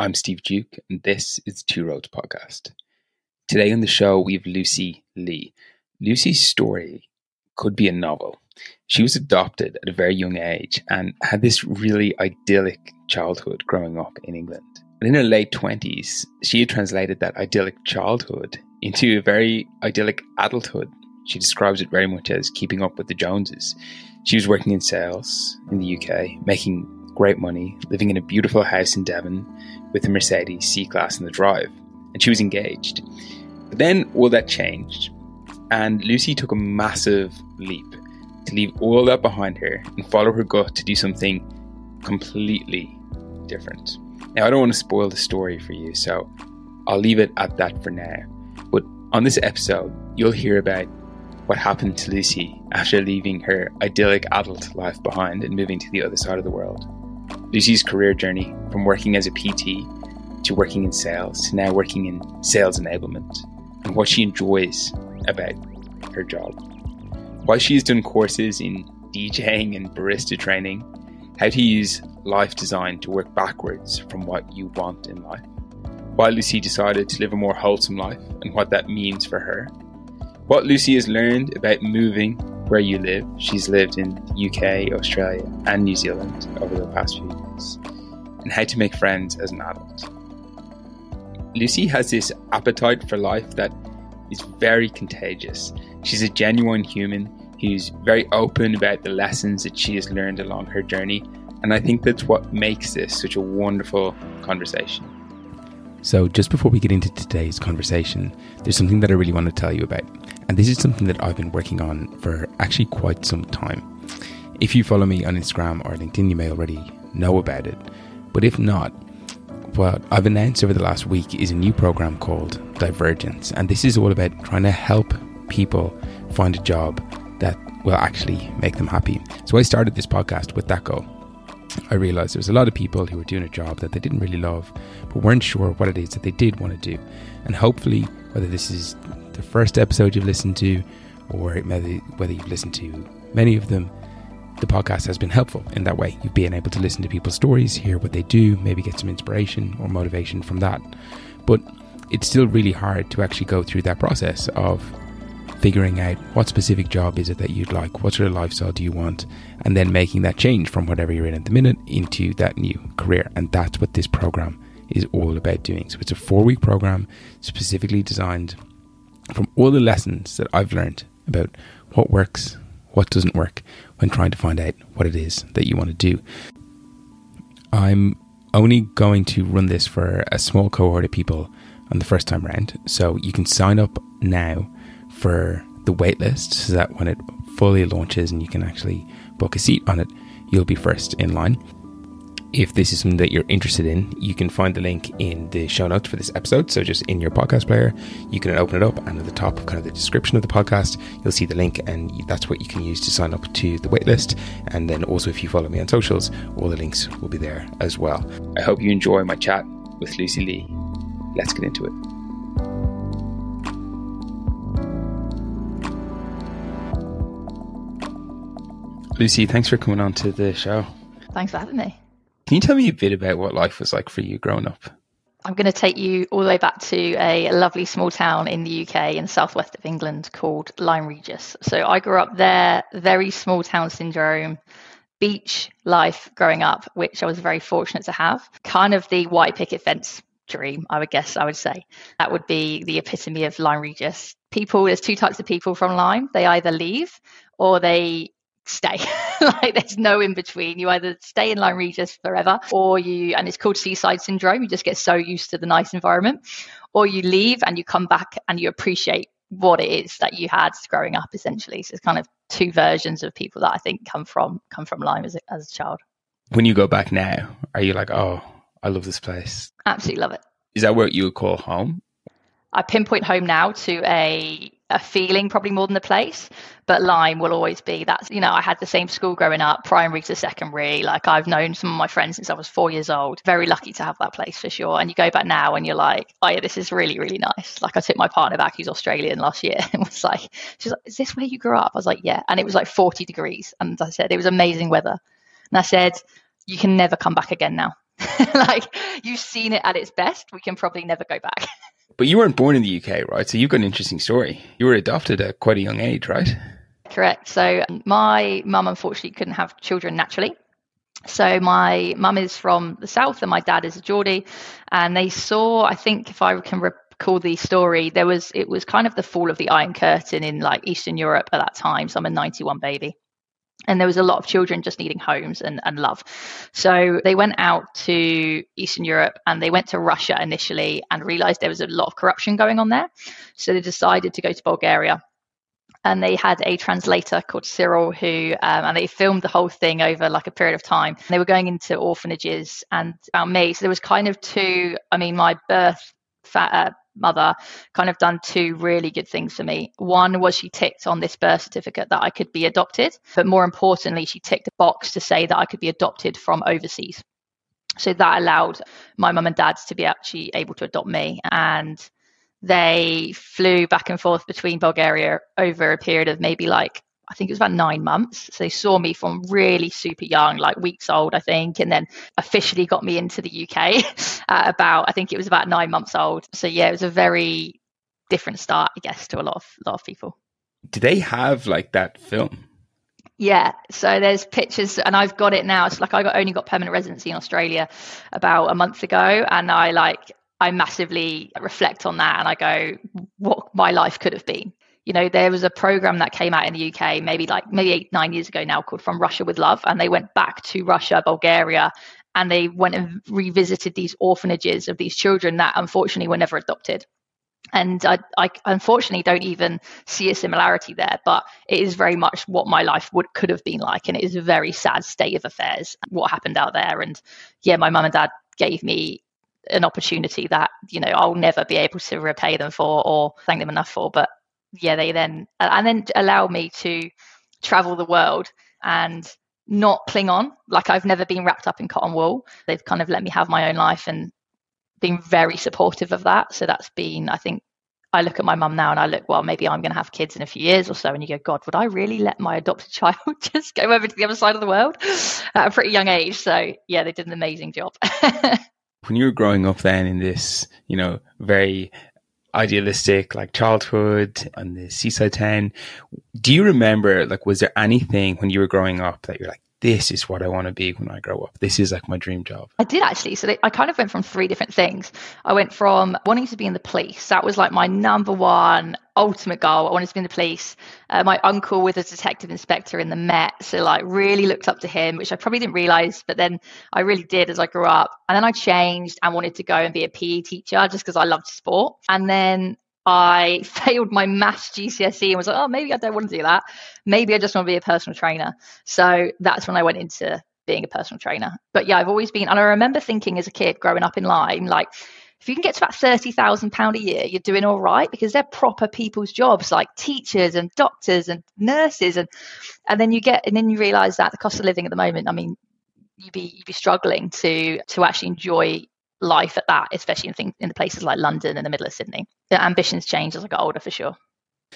I'm Steve Duke, and this is Two Roads Podcast. Today on the show, we have Lucy Lee. Lucy's story could be a novel. She was adopted at a very young age and had this really idyllic childhood growing up in England. But in her late 20s, she had translated that idyllic childhood into a very idyllic adulthood. She describes it very much as keeping up with the Joneses. She was working in sales in the UK, making great money, living in a beautiful house in Devon with a Mercedes C Class in the drive, and she was engaged. But then all that changed, and Lucy took a massive leap to leave all that behind her and follow her gut to do something completely different. Now, I don't want to spoil the story for you, so I'll leave it at that for now. But on this episode, you'll hear about what happened to Lucy after leaving her idyllic adult life behind and moving to the other side of the world. Lucy's career journey from working as a PT to working in sales to now working in sales enablement and what she enjoys about her job. Why she has done courses in DJing and barista training, how to use life design to work backwards from what you want in life, why Lucy decided to live a more wholesome life and what that means for her, what Lucy has learned about moving where you live. She's lived in the UK, Australia, and New Zealand over the past few years, and how to make friends as an adult. Lucy has this appetite for life that is very contagious. She's a genuine human who's very open about the lessons that she has learned along her journey, and I think that's what makes this such a wonderful conversation. So, just before we get into today's conversation, there's something that I really want to tell you about. And this is something that I've been working on for actually quite some time. If you follow me on Instagram or LinkedIn, you may already know about it. But if not, what I've announced over the last week is a new program called Divergence. And this is all about trying to help people find a job that will actually make them happy. So I started this podcast with that goal. I realized there was a lot of people who were doing a job that they didn't really love, but weren't sure what it is that they did want to do. And hopefully, whether this is the first episode you've listened to, or whether you've listened to many of them, the podcast has been helpful in that way. You've been able to listen to people's stories, hear what they do, maybe get some inspiration or motivation from that. But it's still really hard to actually go through that process of figuring out what specific job is it that you'd like, what sort of lifestyle do you want, and then making that change from whatever you're in at the minute into that new career. And that's what this program is all about doing. So it's a four week program specifically designed from all the lessons that I've learned about what works, what doesn't work when trying to find out what it is that you want to do. I'm only going to run this for a small cohort of people on the first time round. So you can sign up now for the waitlist so that when it fully launches and you can actually book a seat on it, you'll be first in line. If this is something that you're interested in, you can find the link in the show notes for this episode. So just in your podcast player, you can open it up, and at the top, of kind of the description of the podcast, you'll see the link, and that's what you can use to sign up to the waitlist. And then also, if you follow me on socials, all the links will be there as well. I hope you enjoy my chat with Lucy Lee. Let's get into it. Lucy, thanks for coming on to the show. Thanks for having me. Can you tell me a bit about what life was like for you growing up? I'm going to take you all the way back to a lovely small town in the UK in the southwest of England called Lyme Regis. So I grew up there, very small town syndrome, beach life growing up, which I was very fortunate to have. Kind of the white picket fence dream, I would guess I would say. That would be the epitome of Lyme Regis. People, there's two types of people from Lyme. They either leave or they stay. like there's no in between. You either stay in Lyme Regis forever, or you, and it's called seaside syndrome. You just get so used to the nice environment, or you leave and you come back and you appreciate what it is that you had growing up. Essentially, so it's kind of two versions of people that I think come from come from Lyme as a, as a child. When you go back now, are you like, oh, I love this place? Absolutely love it. Is that what you would call home? I pinpoint home now to a a feeling probably more than the place but Lyme will always be that you know i had the same school growing up primary to secondary like i've known some of my friends since i was four years old very lucky to have that place for sure and you go back now and you're like oh yeah this is really really nice like i took my partner back who's australian last year and was like she's like is this where you grew up i was like yeah and it was like 40 degrees and i said it was amazing weather and i said you can never come back again now like you've seen it at its best. We can probably never go back. But you weren't born in the UK, right? So you've got an interesting story. You were adopted at quite a young age, right? Correct. So my mum unfortunately couldn't have children naturally. So my mum is from the south and my dad is a Geordie, and they saw. I think if I can recall the story, there was it was kind of the fall of the Iron Curtain in like Eastern Europe at that time. So I'm a '91 baby and there was a lot of children just needing homes and, and love. So they went out to Eastern Europe and they went to Russia initially and realized there was a lot of corruption going on there. So they decided to go to Bulgaria. And they had a translator called Cyril who, um, and they filmed the whole thing over like a period of time. They were going into orphanages and about me. So there was kind of two, I mean, my birth uh, mother kind of done two really good things for me. One was she ticked on this birth certificate that I could be adopted, but more importantly, she ticked a box to say that I could be adopted from overseas. So that allowed my mum and dad to be actually able to adopt me. And they flew back and forth between Bulgaria over a period of maybe like I think it was about nine months. So they saw me from really super young, like weeks old, I think, and then officially got me into the UK at uh, about, I think it was about nine months old. So yeah, it was a very different start, I guess, to a lot of lot of people. Do they have like that film? Yeah, so there's pictures, and I've got it now. It's like I got only got permanent residency in Australia about a month ago, and I like I massively reflect on that, and I go, what my life could have been you know there was a program that came out in the uk maybe like maybe eight nine years ago now called from russia with love and they went back to russia bulgaria and they went and revisited these orphanages of these children that unfortunately were never adopted. And I, I, unfortunately don't even see a similarity there but it is very much what my life would could have been like and it is a very sad state of affairs what happened out there. And yeah my mum and dad gave me an opportunity that you know I'll never be able to repay them for or thank them enough for but yeah, they then uh, and then allow me to travel the world and not cling on. Like I've never been wrapped up in cotton wool. They've kind of let me have my own life and been very supportive of that. So that's been, I think, I look at my mum now and I look, well, maybe I'm going to have kids in a few years or so. And you go, God, would I really let my adopted child just go over to the other side of the world at a pretty young age? So yeah, they did an amazing job. when you were growing up then in this, you know, very idealistic like childhood and the seaside town. Do you remember like was there anything when you were growing up that you're like, this is what I want to be when I grow up. This is like my dream job. I did actually. So they, I kind of went from three different things. I went from wanting to be in the police. That was like my number one ultimate goal. I wanted to be in the police. Uh, my uncle was a detective inspector in the Met. So like really looked up to him, which I probably didn't realize, but then I really did as I grew up. And then I changed and wanted to go and be a PE teacher just because I loved sport. And then I failed my maths GCSE and was like, oh, maybe I don't want to do that. Maybe I just want to be a personal trainer. So that's when I went into being a personal trainer. But yeah, I've always been, and I remember thinking as a kid growing up in Lyme, like, if you can get to about thirty thousand pound a year, you're doing all right because they're proper people's jobs, like teachers and doctors and nurses, and and then you get and then you realise that the cost of living at the moment, I mean, you'd be you'd be struggling to to actually enjoy life at that, especially in things in the places like London and the middle of Sydney. The ambitions change as I got older for sure.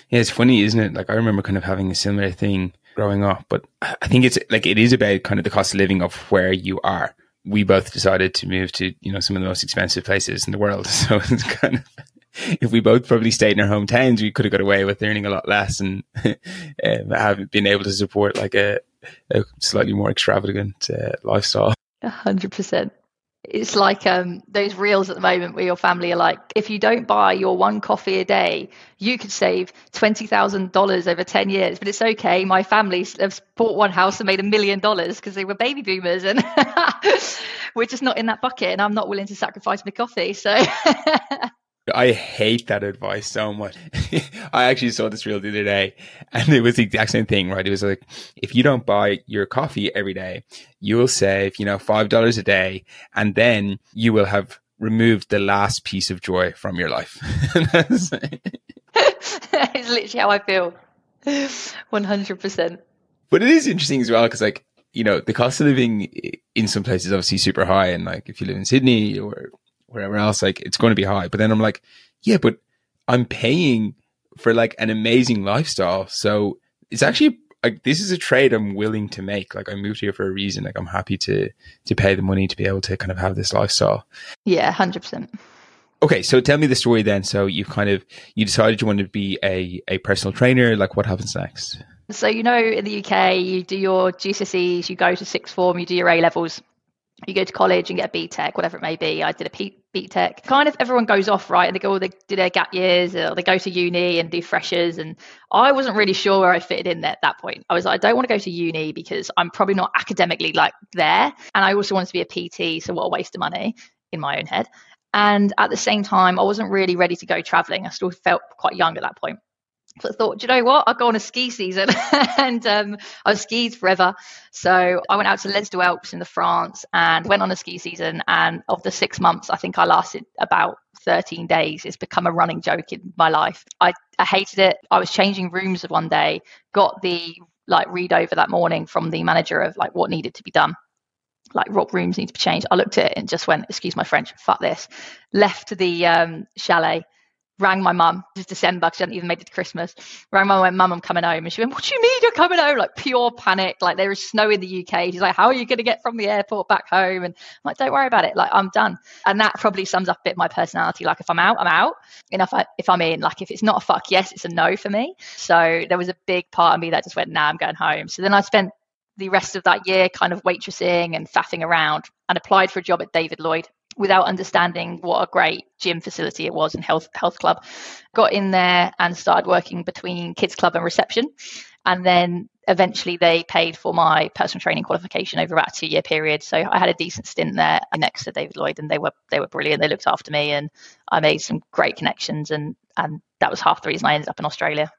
Yeah, it's funny, isn't it? Like I remember kind of having a similar thing growing up, but I think it's like it is about kind of the cost of living of where you are. We both decided to move to you know some of the most expensive places in the world, so it's kind of if we both probably stayed in our hometowns, we could have got away with earning a lot less and um, have been able to support like a, a slightly more extravagant uh, lifestyle. A hundred percent it's like um, those reels at the moment where your family are like, if you don't buy your one coffee a day, you could save twenty thousand dollars over ten years. But it's okay. My family have bought one house and made a million dollars because they were baby boomers, and we're just not in that bucket. And I'm not willing to sacrifice my coffee. So I hate that advice so much. I actually saw this reel the other day and it was the exact same thing, right? It was like, if you don't buy your coffee every day, you will save, you know, $5 a day and then you will have removed the last piece of joy from your life. it's literally how I feel. 100%. But it is interesting as well because like, you know, the cost of living in some places is obviously super high. And like, if you live in Sydney or wherever else, like it's going to be high. But then I'm like, yeah, but I'm paying for like an amazing lifestyle. So it's actually like this is a trade I'm willing to make. Like I moved here for a reason. Like I'm happy to to pay the money to be able to kind of have this lifestyle. Yeah, hundred percent. Okay, so tell me the story then. So you kind of you decided you wanted to be a a personal trainer. Like what happens next? So you know, in the UK, you do your GCSEs, you go to sixth form, you do your A levels, you go to college and get a BTEC, whatever it may be. I did a P- BTEC. Kind of everyone goes off, right? And they go, they do their gap years, or they go to uni and do freshers. And I wasn't really sure where I fitted in there at that point. I was like, I don't want to go to uni because I'm probably not academically like there. And I also wanted to be a PT, so what a waste of money in my own head. And at the same time, I wasn't really ready to go traveling. I still felt quite young at that point. So I thought, you know what? I'll go on a ski season. and um, I've skied forever. So I went out to Les Deux Alpes in the France and went on a ski season. And of the six months, I think I lasted about 13 days. It's become a running joke in my life. I, I hated it. I was changing rooms one day, got the like read over that morning from the manager of like what needed to be done like rock rooms need to be changed. I looked at it and just went, excuse my French, fuck this. Left the um, chalet, rang my mum. It was December because I hadn't even made it to Christmas. Rang my mum, mum, I'm coming home. And she went, what do you mean you're coming home? Like pure panic. Like there is snow in the UK. She's like, how are you going to get from the airport back home? And I'm like, don't worry about it. Like I'm done. And that probably sums up a bit my personality. Like if I'm out, I'm out. And if, I, if I'm in, like if it's not a fuck yes, it's a no for me. So there was a big part of me that just went, nah, I'm going home. So then I spent the rest of that year kind of waitressing and faffing around and applied for a job at David Lloyd without understanding what a great gym facility it was and health health club. Got in there and started working between kids club and reception. And then eventually they paid for my personal training qualification over about a two year period. So I had a decent stint there next to David Lloyd and they were they were brilliant. They looked after me and I made some great connections and and that was half the reason I ended up in Australia.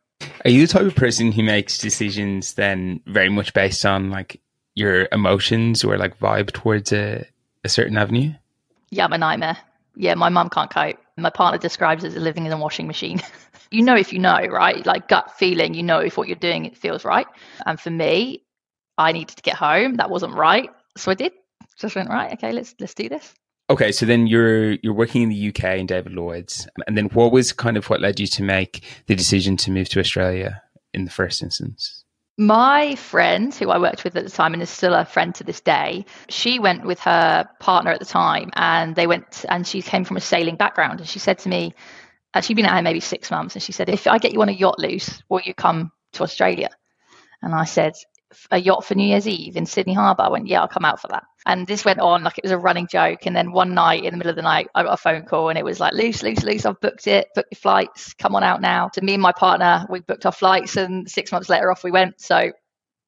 Are you the type of person who makes decisions then very much based on like your emotions or like vibe towards a, a certain avenue? Yeah, I'm a nightmare. Yeah, my mum can't cope. My partner describes it as living in a washing machine. you know if you know, right? Like gut feeling, you know if what you're doing it feels right. And for me, I needed to get home. That wasn't right. So I did. Just went, right, okay, let's let's do this. Okay, so then you're you're working in the UK in David Lloyd's, and then what was kind of what led you to make the decision to move to Australia in the first instance? My friend, who I worked with at the time and is still a friend to this day, she went with her partner at the time and they went and she came from a sailing background. And she said to me, uh, she'd been out here maybe six months, and she said, If I get you on a yacht loose, will you come to Australia? And I said, a yacht for New Year's Eve in Sydney Harbour. I went, yeah, I'll come out for that. And this went on like it was a running joke. And then one night in the middle of the night, I got a phone call and it was like, loose, loose, loose, I've booked it, book your flights, come on out now. To me and my partner, we booked our flights and six months later off we went. So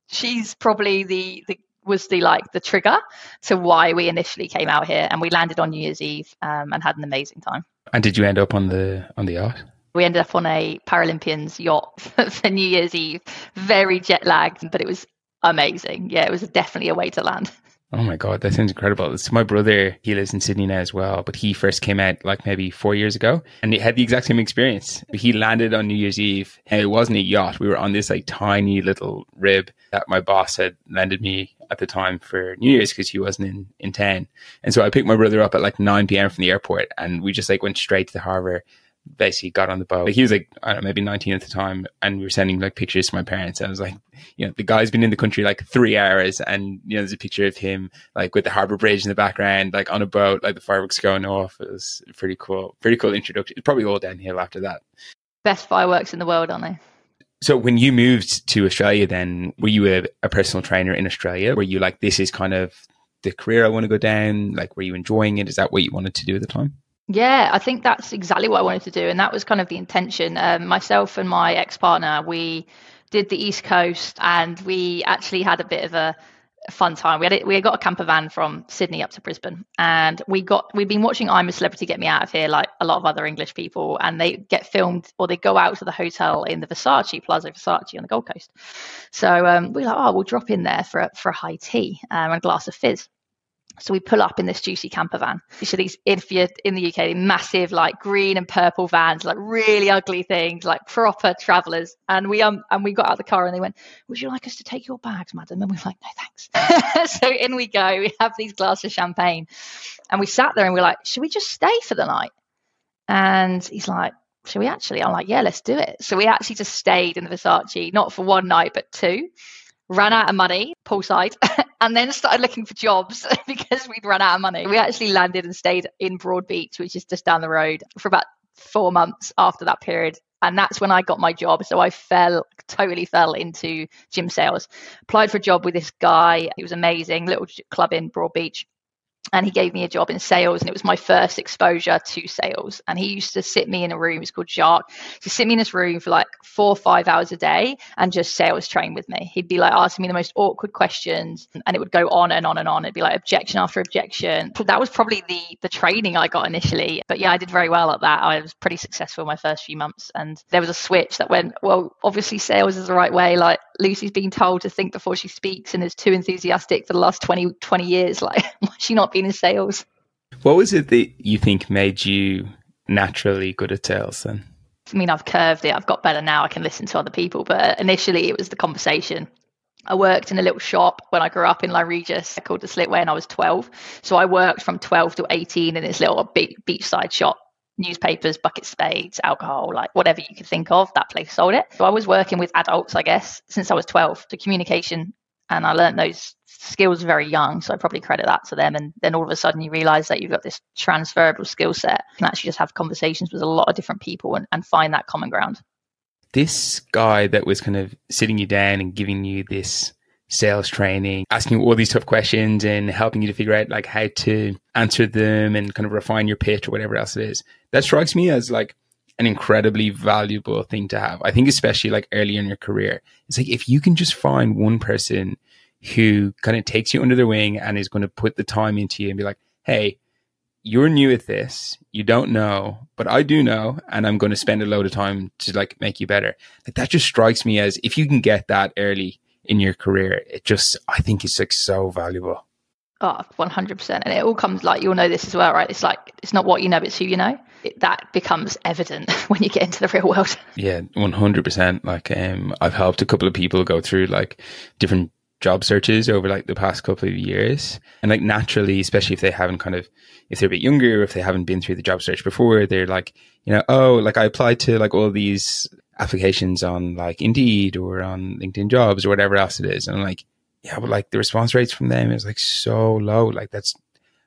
she's probably the, the was the like the trigger to why we initially came out here and we landed on New Year's Eve um, and had an amazing time. And did you end up on the on the yacht? We ended up on a Paralympians yacht for New Year's Eve, very jet lagged, but it was amazing. Yeah, it was definitely a way to land. Oh my god, that sounds incredible. It's my brother. He lives in Sydney now as well, but he first came out like maybe four years ago, and he had the exact same experience. He landed on New Year's Eve, and it wasn't a yacht. We were on this like tiny little rib that my boss had landed me at the time for New Year's because he wasn't in in town. And so I picked my brother up at like nine p.m. from the airport, and we just like went straight to the harbour basically got on the boat. Like he was like, I don't know, maybe 19 at the time. And we were sending like pictures to my parents. And I was like, you know, the guy's been in the country like three hours. And, you know, there's a picture of him like with the harbor bridge in the background, like on a boat, like the fireworks going off. It was pretty cool. Pretty cool introduction. It's probably all downhill after that. Best fireworks in the world, aren't they? So when you moved to Australia, then were you a, a personal trainer in Australia? Were you like, this is kind of the career I want to go down? Like, were you enjoying it? Is that what you wanted to do at the time? Yeah, I think that's exactly what I wanted to do, and that was kind of the intention. Um, myself and my ex-partner, we did the East Coast, and we actually had a bit of a fun time. We had it, we got a camper van from Sydney up to Brisbane, and we got we'd been watching I'm a Celebrity Get Me Out of Here, like a lot of other English people, and they get filmed or they go out to the hotel in the Versace Palazzo Versace on the Gold Coast. So um, we are like, oh, we'll drop in there for a, for a high tea um, and a glass of fizz. So we pull up in this juicy camper van. So these, if you're in the UK, massive like green and purple vans, like really ugly things, like proper travellers. And we um and we got out of the car and they went, "Would you like us to take your bags, madam?" And we were like, "No, thanks." so in we go. We have these glasses of champagne, and we sat there and we we're like, "Should we just stay for the night?" And he's like, should we actually? I'm like, yeah, let's do it. So we actually just stayed in the Versace, not for one night, but two. Ran out of money poolside, and then started looking for jobs because we'd run out of money. We actually landed and stayed in Broadbeach, which is just down the road, for about four months after that period. And that's when I got my job. So I fell, totally fell into gym sales. Applied for a job with this guy. He was amazing, little club in Broadbeach and he gave me a job in sales and it was my first exposure to sales. And he used to sit me in a room it's called Jacques. To sit me in this room for like four or five hours a day and just sales train with me. He'd be like asking me the most awkward questions and it would go on and on and on. It'd be like objection after objection. That was probably the the training I got initially but yeah I did very well at that. I was pretty successful my first few months and there was a switch that went well obviously sales is the right way. Like Lucy's been told to think before she speaks and is too enthusiastic for the last 20 20 years. Like why she not been in sales. What was it that you think made you naturally good at sales then? I mean, I've curved it. I've got better now. I can listen to other people. But initially, it was the conversation. I worked in a little shop when I grew up in Lyme Regis called the Slitway and I was 12. So I worked from 12 to 18 in this little beachside shop newspapers, bucket spades, alcohol, like whatever you could think of, that place sold it. So I was working with adults, I guess, since I was 12. So communication and I learned those skills very young. So I probably credit that to them. And then all of a sudden you realize that you've got this transferable skill set. Can actually just have conversations with a lot of different people and, and find that common ground. This guy that was kind of sitting you down and giving you this sales training, asking all these tough questions and helping you to figure out like how to answer them and kind of refine your pitch or whatever else it is. That strikes me as like an incredibly valuable thing to have. I think especially like early in your career. It's like if you can just find one person who kind of takes you under their wing and is going to put the time into you and be like, hey, you're new at this, you don't know, but I do know, and I'm going to spend a load of time to like make you better. Like that just strikes me as if you can get that early in your career, it just I think it's like so valuable. Oh, 100%. And it all comes like you'll know this as well, right? It's like it's not what you know, it's who you know. It, that becomes evident when you get into the real world. Yeah, 100%. Like um I've helped a couple of people go through like different job searches over like the past couple of years. And like naturally, especially if they haven't kind of, if they're a bit younger, if they haven't been through the job search before, they're like, you know, oh, like I applied to like all these applications on like Indeed or on LinkedIn jobs or whatever else it is. And I'm like, yeah, but like the response rates from them is like so low. Like that's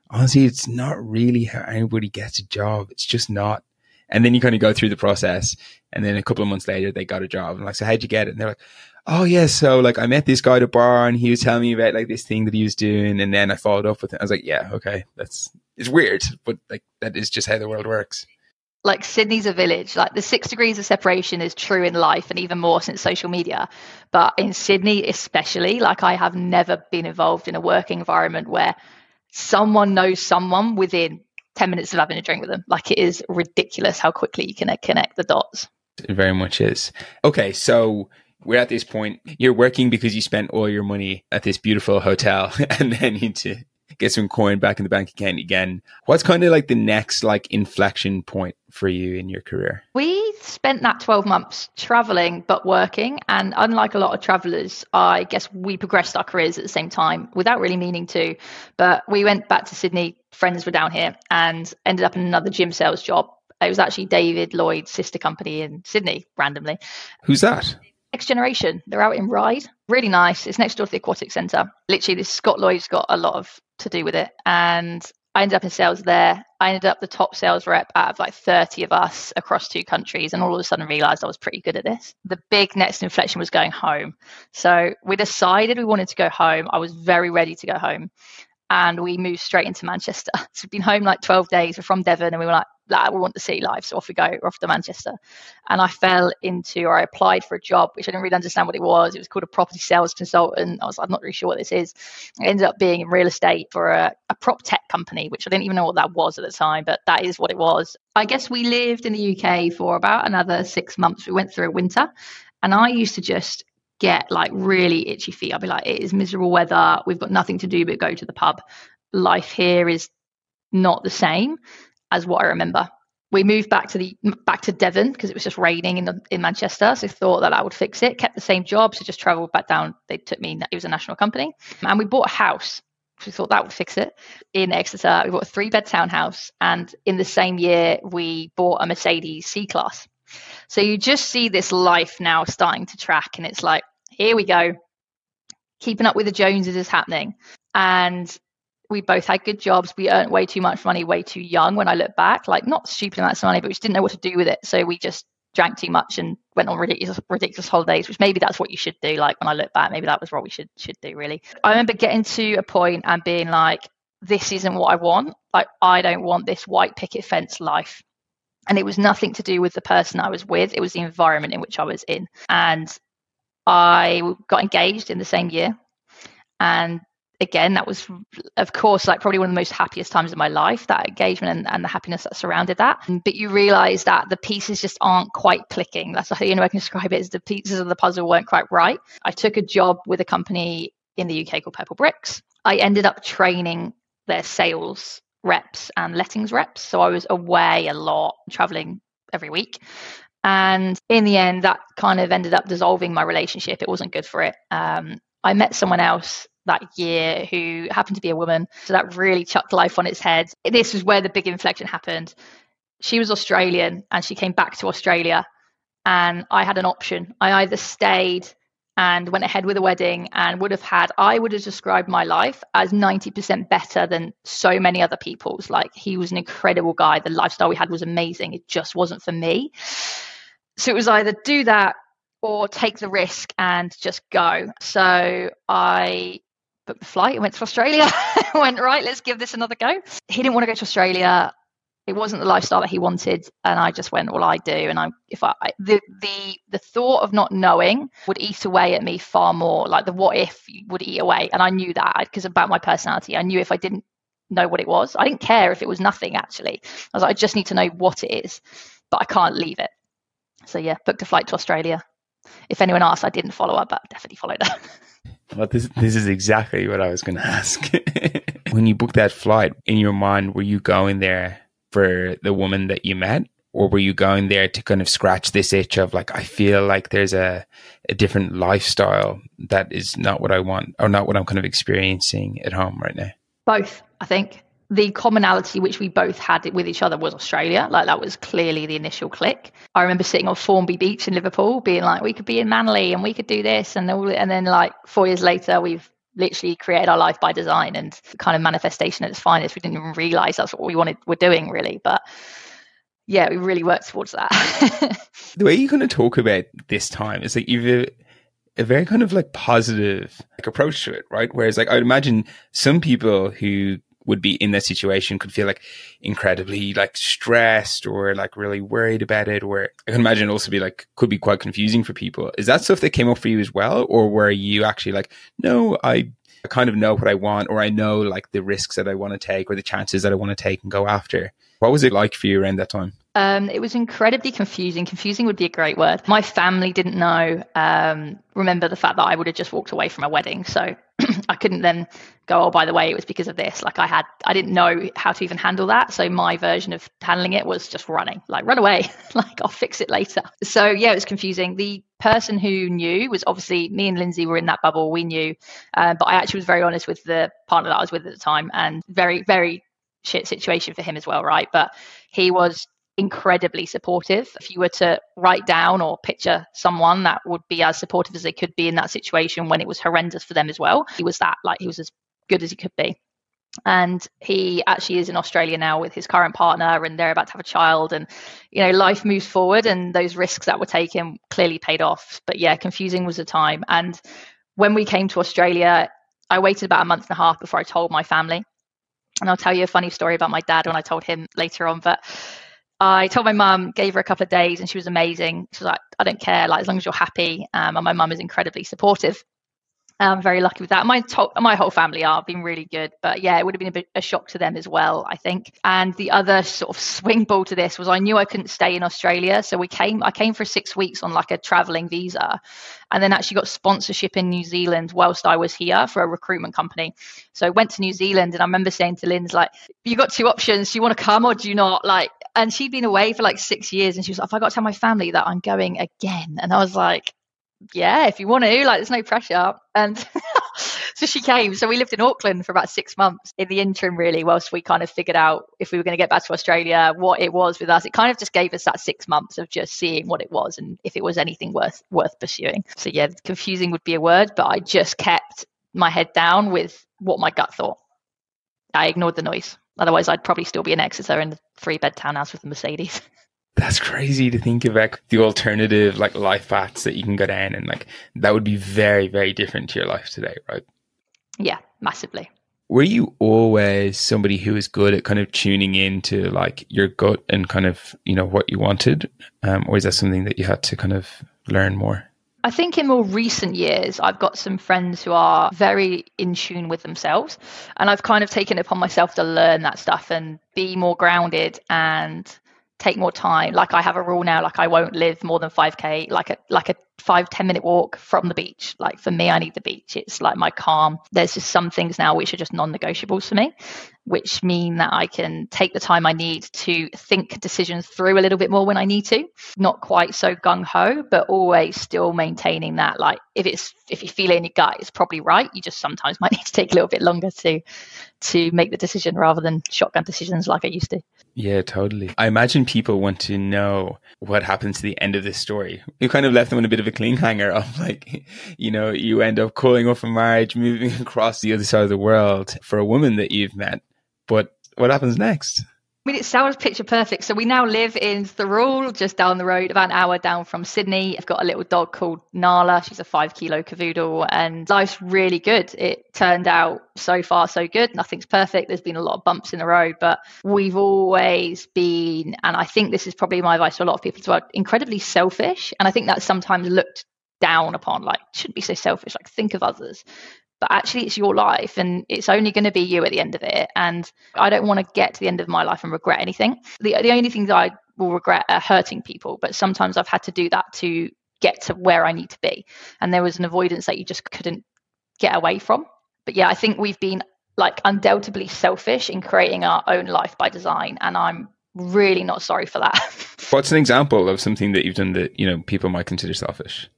honestly, it's not really how anybody gets a job. It's just not. And then you kind of go through the process and then a couple of months later they got a job. And like, so how'd you get it? And they're like, oh yeah, so like I met this guy at a bar and he was telling me about like this thing that he was doing, and then I followed up with it. I was like, yeah, okay, that's it's weird, but like that is just how the world works. Like Sydney's a village. Like the six degrees of separation is true in life, and even more since social media. But in Sydney, especially, like I have never been involved in a work environment where someone knows someone within 10 minutes of having a drink with them. Like it is ridiculous how quickly you can connect the dots. It very much is. Okay, so we're at this point. You're working because you spent all your money at this beautiful hotel and then you, to get some coin back in the bank account again. What's kind of like the next like inflection point for you in your career? We spent that 12 months traveling but working. And unlike a lot of travelers, I guess we progressed our careers at the same time without really meaning to. But we went back to Sydney, friends were down here, and ended up in another gym sales job. It was actually David Lloyd's sister company in Sydney, randomly. Who's that? Next Generation. They're out in Ryde. Really nice. It's next door to the Aquatic Centre. Literally, this Scott Lloyd's got a lot of to do with it. And I ended up in sales there. I ended up the top sales rep out of like 30 of us across two countries, and all of a sudden realized I was pretty good at this. The big next inflection was going home. So we decided we wanted to go home. I was very ready to go home. And we moved straight into Manchester. So we've been home like 12 days. We're from Devon, and we were like, we want to see life. So off we go, we're off to Manchester. And I fell into, or I applied for a job, which I didn't really understand what it was. It was called a property sales consultant. I was like, I'm not really sure what this is. Ended up being in real estate for a, a prop tech company, which I didn't even know what that was at the time, but that is what it was. I guess we lived in the UK for about another six months. We went through a winter. And I used to just get like really itchy feet. I'd be like, it is miserable weather. We've got nothing to do but go to the pub. Life here is not the same as what I remember. We moved back to the back to Devon because it was just raining in the, in Manchester. So thought that I would fix it. Kept the same job, so just travelled back down. They took me. It was a national company, and we bought a house. we thought that would fix it. In Exeter, we bought a three bed townhouse, and in the same year, we bought a Mercedes C Class. So you just see this life now starting to track, and it's like, here we go. Keeping up with the Joneses is happening. And we both had good jobs. We earned way too much money, way too young when I look back. Like, not stupid amounts of money, but we just didn't know what to do with it. So we just drank too much and went on ridiculous ridiculous holidays, which maybe that's what you should do. Like when I look back, maybe that was what we should should do really. I remember getting to a point and being like, this isn't what I want. Like I don't want this white picket fence life. And it was nothing to do with the person I was with. It was the environment in which I was in. And I got engaged in the same year. And again, that was, of course, like probably one of the most happiest times of my life, that engagement and, and the happiness that surrounded that. But you realize that the pieces just aren't quite clicking. That's the only way I can describe it is the pieces of the puzzle weren't quite right. I took a job with a company in the UK called Purplebricks. I ended up training their sales reps and lettings reps. So I was away a lot, traveling every week. And in the end, that kind of ended up dissolving my relationship. It wasn't good for it. Um, I met someone else that year who happened to be a woman. So that really chucked life on its head. This was where the big inflection happened. She was Australian and she came back to Australia. And I had an option. I either stayed and went ahead with a wedding and would have had, I would have described my life as 90% better than so many other people's. Like he was an incredible guy. The lifestyle we had was amazing. It just wasn't for me. So it was either do that or take the risk and just go. So I booked the flight went to Australia. went, right, let's give this another go. He didn't want to go to Australia. It wasn't the lifestyle that he wanted, and I just went, "Well, I do." And I, if I, the the the thought of not knowing would eat away at me far more. Like the what if would eat away, and I knew that because about my personality, I knew if I didn't know what it was, I didn't care if it was nothing. Actually, I was like, I just need to know what it is, but I can't leave it. So yeah, booked a flight to Australia. If anyone asked, I didn't follow up, but definitely followed up. Well, this this is exactly what I was going to ask. when you booked that flight, in your mind, were you going there for the woman that you met, or were you going there to kind of scratch this itch of like, I feel like there's a a different lifestyle that is not what I want, or not what I'm kind of experiencing at home right now? Both, I think the commonality which we both had with each other was Australia. Like that was clearly the initial click. I remember sitting on Formby Beach in Liverpool, being like, we could be in Manly and we could do this, and all, and then like four years later, we've literally created our life by design and kind of manifestation at its finest. We didn't even realize that's what we wanted. We're doing really, but yeah, we really worked towards that. the way you kind of talk about this time is like you've a, a very kind of like positive like approach to it, right? Whereas like I'd imagine some people who would be in that situation could feel like incredibly like stressed or like really worried about it or I can imagine also be like could be quite confusing for people. Is that stuff that came up for you as well? Or were you actually like, no, I kind of know what I want or I know like the risks that I want to take or the chances that I want to take and go after? What was it like for you around that time? Um, it was incredibly confusing. Confusing would be a great word. My family didn't know. Um, remember the fact that I would have just walked away from a wedding, so I couldn't then go. Oh, by the way, it was because of this. Like I had, I didn't know how to even handle that. So my version of handling it was just running, like run away, like I'll fix it later. So yeah, it was confusing. The person who knew was obviously me and Lindsay were in that bubble. We knew, uh, but I actually was very honest with the partner that I was with at the time, and very, very shit situation for him as well, right? But he was incredibly supportive. If you were to write down or picture someone that would be as supportive as they could be in that situation when it was horrendous for them as well, he was that. Like he was as good as he could be. And he actually is in Australia now with his current partner, and they're about to have a child. And, you know, life moves forward, and those risks that were taken clearly paid off. But yeah, confusing was the time. And when we came to Australia, I waited about a month and a half before I told my family. And I'll tell you a funny story about my dad when I told him later on. But I told my mum, gave her a couple of days, and she was amazing. She was like, "I don't care, like as long as you're happy." Um, and my mum is incredibly supportive. I'm very lucky with that. My to- my whole family are been really good, but yeah, it would have been a, bit, a shock to them as well, I think. And the other sort of swing ball to this was I knew I couldn't stay in Australia, so we came. I came for six weeks on like a traveling visa, and then actually got sponsorship in New Zealand whilst I was here for a recruitment company. So I went to New Zealand, and I remember saying to Lynn's like, "You got two options. Do you want to come or do you not?" Like, and she'd been away for like six years, and she was like, "If "I got to tell my family that I'm going again," and I was like yeah, if you want to, like, there's no pressure. And so she came. So we lived in Auckland for about six months in the interim, really, whilst we kind of figured out if we were going to get back to Australia, what it was with us. It kind of just gave us that six months of just seeing what it was and if it was anything worth worth pursuing. So yeah, confusing would be a word, but I just kept my head down with what my gut thought. I ignored the noise. Otherwise, I'd probably still be in Exeter in the three bed townhouse with the Mercedes. That's crazy to think about the alternative like life paths that you can go down and like that would be very, very different to your life today, right? Yeah, massively. Were you always somebody who was good at kind of tuning into like your gut and kind of, you know, what you wanted? Um, or is that something that you had to kind of learn more? I think in more recent years, I've got some friends who are very in tune with themselves. And I've kind of taken it upon myself to learn that stuff and be more grounded and take more time. Like I have a rule now, like I won't live more than 5k, like a like a five ten minute walk from the beach. Like for me, I need the beach. It's like my calm. There's just some things now which are just non-negotiables for me, which mean that I can take the time I need to think decisions through a little bit more when I need to. Not quite so gung ho, but always still maintaining that. Like if it's if you feel in your gut, it's probably right. You just sometimes might need to take a little bit longer to to make the decision rather than shotgun decisions like I used to. Yeah, totally. I imagine people want to know what happens to the end of this story. You kind of left them in a bit of a cliffhanger of like, you know, you end up calling off a marriage, moving across the other side of the world for a woman that you've met. But what happens next? I mean, it sounds picture perfect. So we now live in Thirroul, just down the road, about an hour down from Sydney. I've got a little dog called Nala. She's a five kilo cavoodle, and life's really good. It turned out so far so good. Nothing's perfect. There's been a lot of bumps in the road, but we've always been, and I think this is probably my advice to a lot of people as well, incredibly selfish. And I think that's sometimes looked down upon like shouldn't be so selfish like think of others but actually it's your life and it's only going to be you at the end of it. And i don't want to get to the end of my life and regret anything. The, the only things i will regret are hurting people but sometimes i've had to do that to get to where i need to be. And there was an avoidance that you just couldn't get away from. But yeah i think we've been like undoubtedly selfish in creating our own life by design and i'm really not sorry for that. What's an example of something that you've done that you know people might consider selfish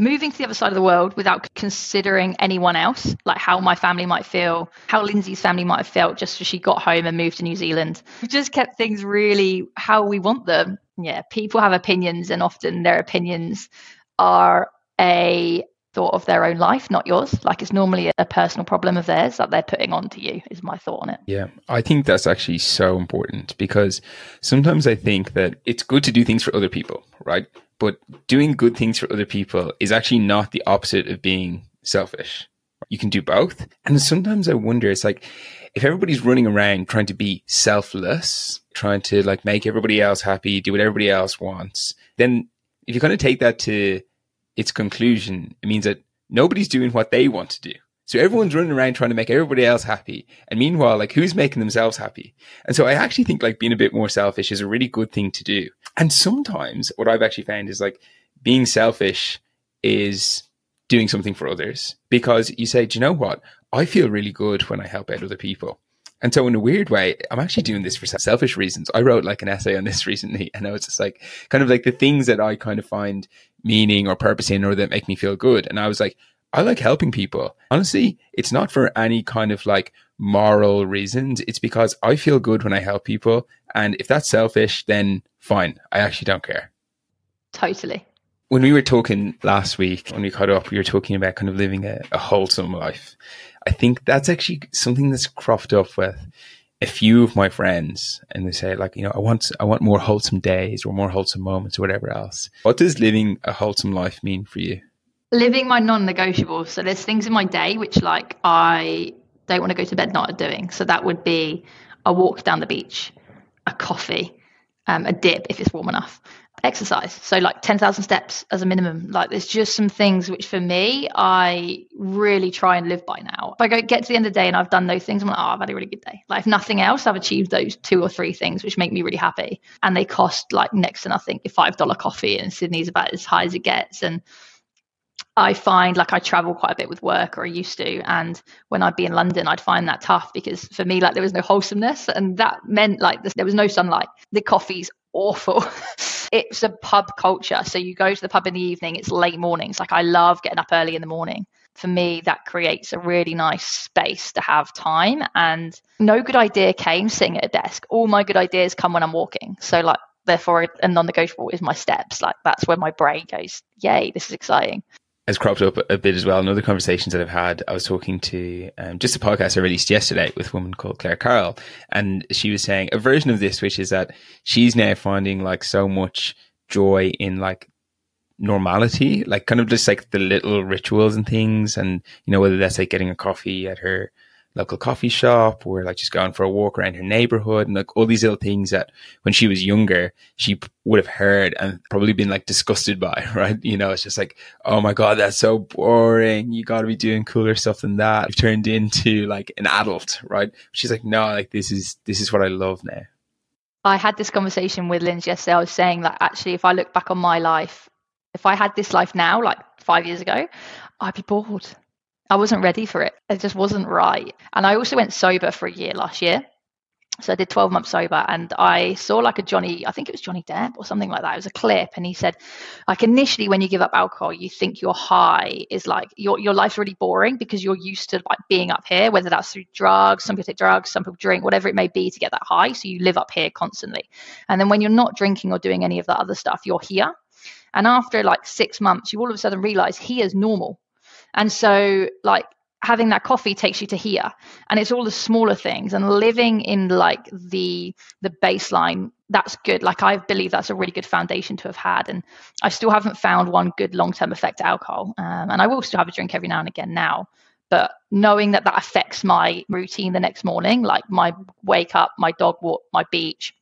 moving to the other side of the world without considering anyone else, like how my family might feel, how Lindsay's family might have felt just as she got home and moved to New Zealand. We just kept things really how we want them. Yeah, people have opinions, and often their opinions are a thought of their own life, not yours. Like it's normally a personal problem of theirs that they're putting onto you, is my thought on it. Yeah, I think that's actually so important because sometimes I think that it's good to do things for other people, right? But doing good things for other people is actually not the opposite of being selfish. You can do both. And sometimes I wonder, it's like, if everybody's running around trying to be selfless, trying to like make everybody else happy, do what everybody else wants, then if you kind of take that to its conclusion, it means that nobody's doing what they want to do. So everyone's running around trying to make everybody else happy. And meanwhile, like who's making themselves happy? And so I actually think like being a bit more selfish is a really good thing to do. And sometimes what I've actually found is like being selfish is doing something for others because you say, do you know what? I feel really good when I help out other people. And so in a weird way, I'm actually doing this for selfish reasons. I wrote like an essay on this recently and I was just like, kind of like the things that I kind of find meaning or purpose in or that make me feel good. And I was like, I like helping people. Honestly, it's not for any kind of like moral reasons. It's because I feel good when I help people. And if that's selfish, then fine. I actually don't care. Totally. When we were talking last week, when we caught up, we were talking about kind of living a, a wholesome life. I think that's actually something that's cropped up with a few of my friends and they say like you know i want i want more wholesome days or more wholesome moments or whatever else what does living a wholesome life mean for you living my non-negotiables so there's things in my day which like i don't want to go to bed not doing. So that would be a walk down the beach a coffee um, a dip if it's warm enough exercise. So like 10,000 steps as a minimum. Like there's just some things which for me I really try and live by now. If I go get to the end of the day and I've done those things I'm like oh I've had a really good day. Like if nothing else I've achieved those two or three things which make me really happy. And they cost like next to nothing a five dollar coffee and Sydney's about as high as it gets. And I find like I travel quite a bit with work or I used to. And when I'd be in London, I'd find that tough because for me, like there was no wholesomeness and that meant like there was no sunlight. The coffee's awful. it's a pub culture. So you go to the pub in the evening, it's late mornings. Like I love getting up early in the morning. for me, that creates a really nice space to have time. And no good idea came sitting at a desk. All my good ideas come when I'm walking. So, like, therefore, a non negotiable is my steps. Like, that's where my brain goes, yay, this is exciting has cropped up a bit as well in other conversations that I've had. I was talking to um, just a podcast I released yesterday with a woman called Claire Carroll, and she was saying a version of this, which is that she's now finding like so much joy in like normality, like kind of just like the little rituals and things. And, you know, whether that's like getting a coffee at her local coffee shop or like just going for a walk around her neighborhood and like all these little things that when she was younger, she would have heard and probably been like disgusted by, right? You know, it's just like, oh my God, that's so boring. You got to be doing cooler stuff than that. You've turned into like an adult, right? She's like, no, like this is, this is what I love now. I had this conversation with Linz yesterday. I was saying that actually, if I look back on my life, if I had this life now, like five years ago, I'd be bored. I wasn't ready for it. It just wasn't right. And I also went sober for a year last year. So I did 12 months sober and I saw like a Johnny, I think it was Johnny Depp or something like that. It was a clip. And he said, like initially when you give up alcohol, you think your high is like your, your life's really boring because you're used to like being up here, whether that's through drugs, some people take drugs, some people drink, whatever it may be to get that high. So you live up here constantly. And then when you're not drinking or doing any of that other stuff, you're here. And after like six months, you all of a sudden realize he is normal. And so like having that coffee takes you to here. And it's all the smaller things. And living in like the the baseline that's good. Like i believe that's a really good foundation to have had. And i still haven't found one good long-term effect alcohol. Um, and i will still have a drink every now and again now. But knowing that that affects my routine the next morning like my wake up my dog walk my beach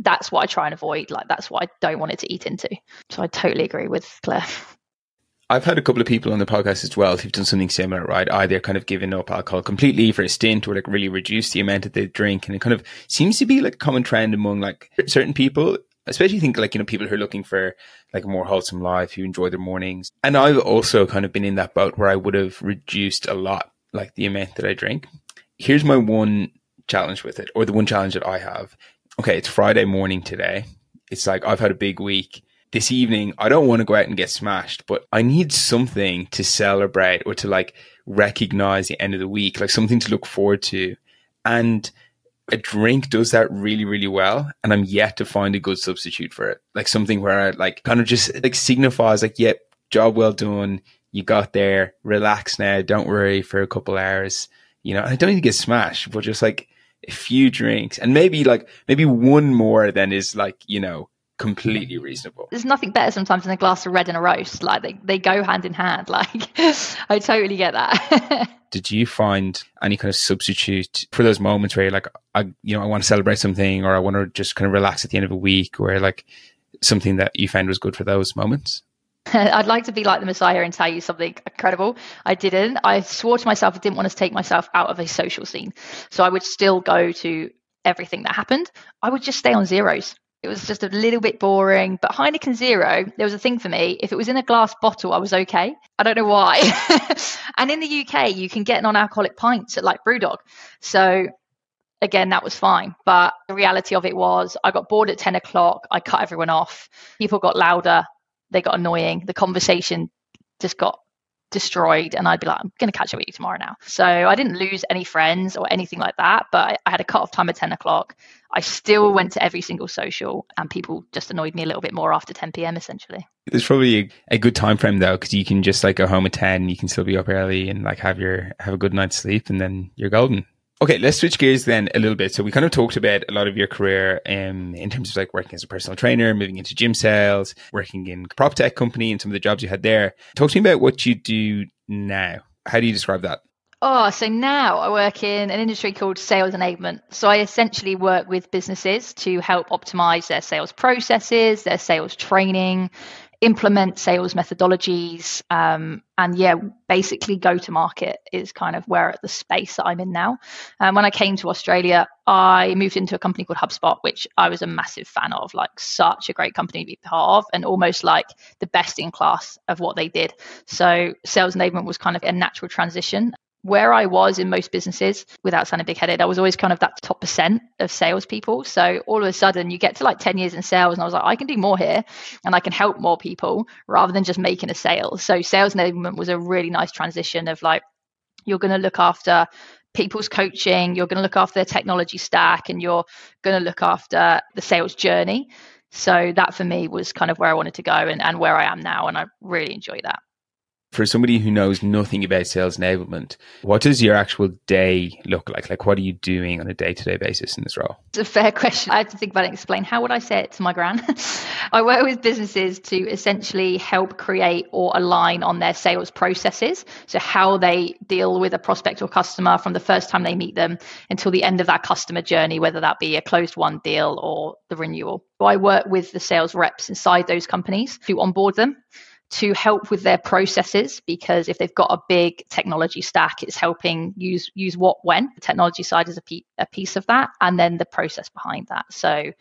that's what i try and avoid. Like that's what i don't want it to eat into. So i totally agree with claire I've had a couple of people on the podcast as well who've done something similar, right? Uh, Either kind of given up alcohol completely for a stint or like really reduce the amount that they drink. And it kind of seems to be like a common trend among like certain people, especially think like, you know, people who are looking for like a more wholesome life, who enjoy their mornings. And I've also kind of been in that boat where I would have reduced a lot, like the amount that I drink. Here's my one challenge with it, or the one challenge that I have. Okay, it's Friday morning today. It's like I've had a big week this evening, I don't want to go out and get smashed, but I need something to celebrate or to like recognize the end of the week, like something to look forward to. And a drink does that really, really well. And I'm yet to find a good substitute for it. Like something where I like kind of just like signifies like, yep, job well done. You got there. Relax now. Don't worry for a couple hours. You know, I don't need to get smashed, but just like a few drinks and maybe like, maybe one more than is like, you know, completely reasonable. There's nothing better sometimes than a glass of red and a roast. Like they, they go hand in hand. Like I totally get that. Did you find any kind of substitute for those moments where you're like, I, you know, I want to celebrate something or I want to just kind of relax at the end of a week or like something that you found was good for those moments? I'd like to be like the Messiah and tell you something incredible. I didn't. I swore to myself I didn't want to take myself out of a social scene. So I would still go to everything that happened. I would just stay on zeros. It was just a little bit boring. But Heineken Zero, there was a thing for me. If it was in a glass bottle, I was okay. I don't know why. and in the UK, you can get non alcoholic pints at like Brewdog. So again, that was fine. But the reality of it was I got bored at 10 o'clock. I cut everyone off. People got louder. They got annoying. The conversation just got destroyed and I'd be like, I'm going to catch up with you tomorrow now. So I didn't lose any friends or anything like that, but I had a cut off time at 10 o'clock. I still went to every single social and people just annoyed me a little bit more after 10 p.m. essentially. There's probably a, good time frame though, because you can just like go home at 10, you can still be up early and like have your, have a good night's sleep and then you're golden. Okay, let's switch gears then a little bit. So we kind of talked about a lot of your career um, in terms of like working as a personal trainer, moving into gym sales, working in prop tech company and some of the jobs you had there. Talk to me about what you do now. How do you describe that? Oh, so now I work in an industry called sales enablement. So I essentially work with businesses to help optimize their sales processes, their sales training, implement sales methodologies um, and yeah basically go to market is kind of where the space that i'm in now. Um, when i came to australia i moved into a company called hubspot which i was a massive fan of like such a great company to be part of and almost like the best in class of what they did. So sales enablement was kind of a natural transition where I was in most businesses, without sounding big headed, I was always kind of that top percent of salespeople. So all of a sudden, you get to like 10 years in sales, and I was like, I can do more here and I can help more people rather than just making a sale. So sales enablement was a really nice transition of like, you're going to look after people's coaching, you're going to look after their technology stack, and you're going to look after the sales journey. So that for me was kind of where I wanted to go and, and where I am now. And I really enjoy that for somebody who knows nothing about sales enablement, what does your actual day look like? Like, what are you doing on a day to day basis in this role? It's a fair question. I have to think about it and explain. How would I say it to my gran? I work with businesses to essentially help create or align on their sales processes. So, how they deal with a prospect or customer from the first time they meet them until the end of that customer journey, whether that be a closed won deal or the renewal. I work with the sales reps inside those companies to onboard them to help with their processes because if they've got a big technology stack it's helping use use what when. The technology side is a, pe- a piece of that and then the process behind that. So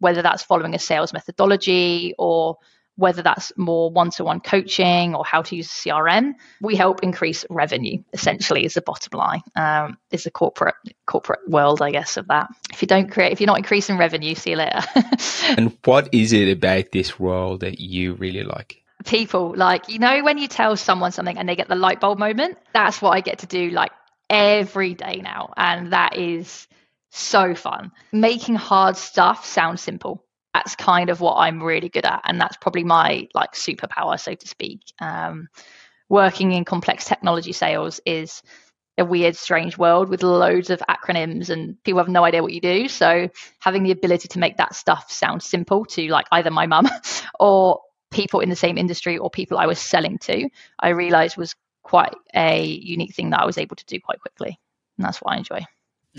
whether that's following a sales methodology or whether that's more one-to-one coaching or how to use crm we help increase revenue essentially is the bottom line. Um, is the corporate corporate world i guess of that. If you don't create if you're not increasing revenue see you later. And what is it about this role that you really like people like you know when you tell someone something and they get the light bulb moment that's what i get to do like every day now and that is so fun. Making hard stuff sound simple that's kind of what i'm really good at and that's probably my like superpower so to speak. Um, working in complex technology sales is a weird strange world with loads of acronyms and people have no idea what you do so having the ability to make that stuff sound simple to like either my mum or people in the same industry or people I was selling to, I realized was quite a unique thing that I was able to do quite quickly. And that's what I enjoy.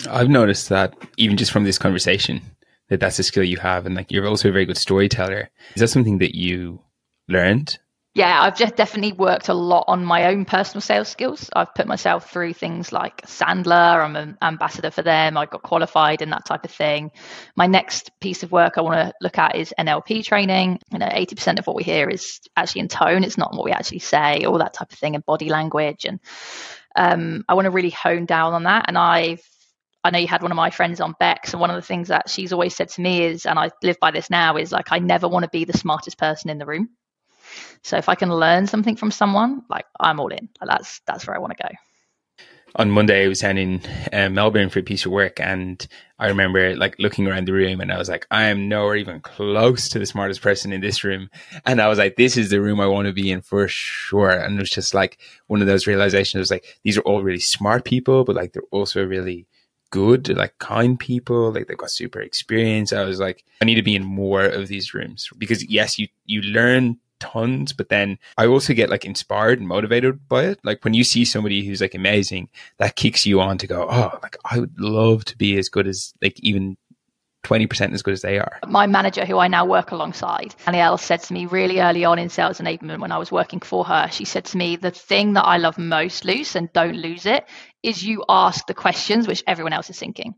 I've noticed that even just from this conversation, that that's a skill you have. And like you're also a very good storyteller. Is that something that you learned yeah, I've just definitely worked a lot on my own personal sales skills. I've put myself through things like Sandler, I'm an ambassador for them, I got qualified and that type of thing. My next piece of work I want to look at is NLP training. You know, 80% of what we hear is actually in tone, it's not what we actually say, all that type of thing, and body language. And um, I want to really hone down on that. And I've I know you had one of my friends on Bex, and one of the things that she's always said to me is, and I live by this now, is like I never want to be the smartest person in the room. So if I can learn something from someone, like I'm all in. Like that's that's where I want to go. On Monday, I was down in uh, Melbourne for a piece of work, and I remember like looking around the room, and I was like, I am nowhere even close to the smartest person in this room. And I was like, this is the room I want to be in for sure. And it was just like one of those realizations. It was like these are all really smart people, but like they're also really good, like kind people, like they've got super experience. I was like, I need to be in more of these rooms because yes, you you learn tons, but then I also get like inspired and motivated by it. Like when you see somebody who's like amazing, that kicks you on to go, oh, like I would love to be as good as like even 20% as good as they are. My manager, who I now work alongside, Danielle, said to me really early on in sales enablement when I was working for her, she said to me, The thing that I love most, Luce, and don't lose it, is you ask the questions which everyone else is thinking.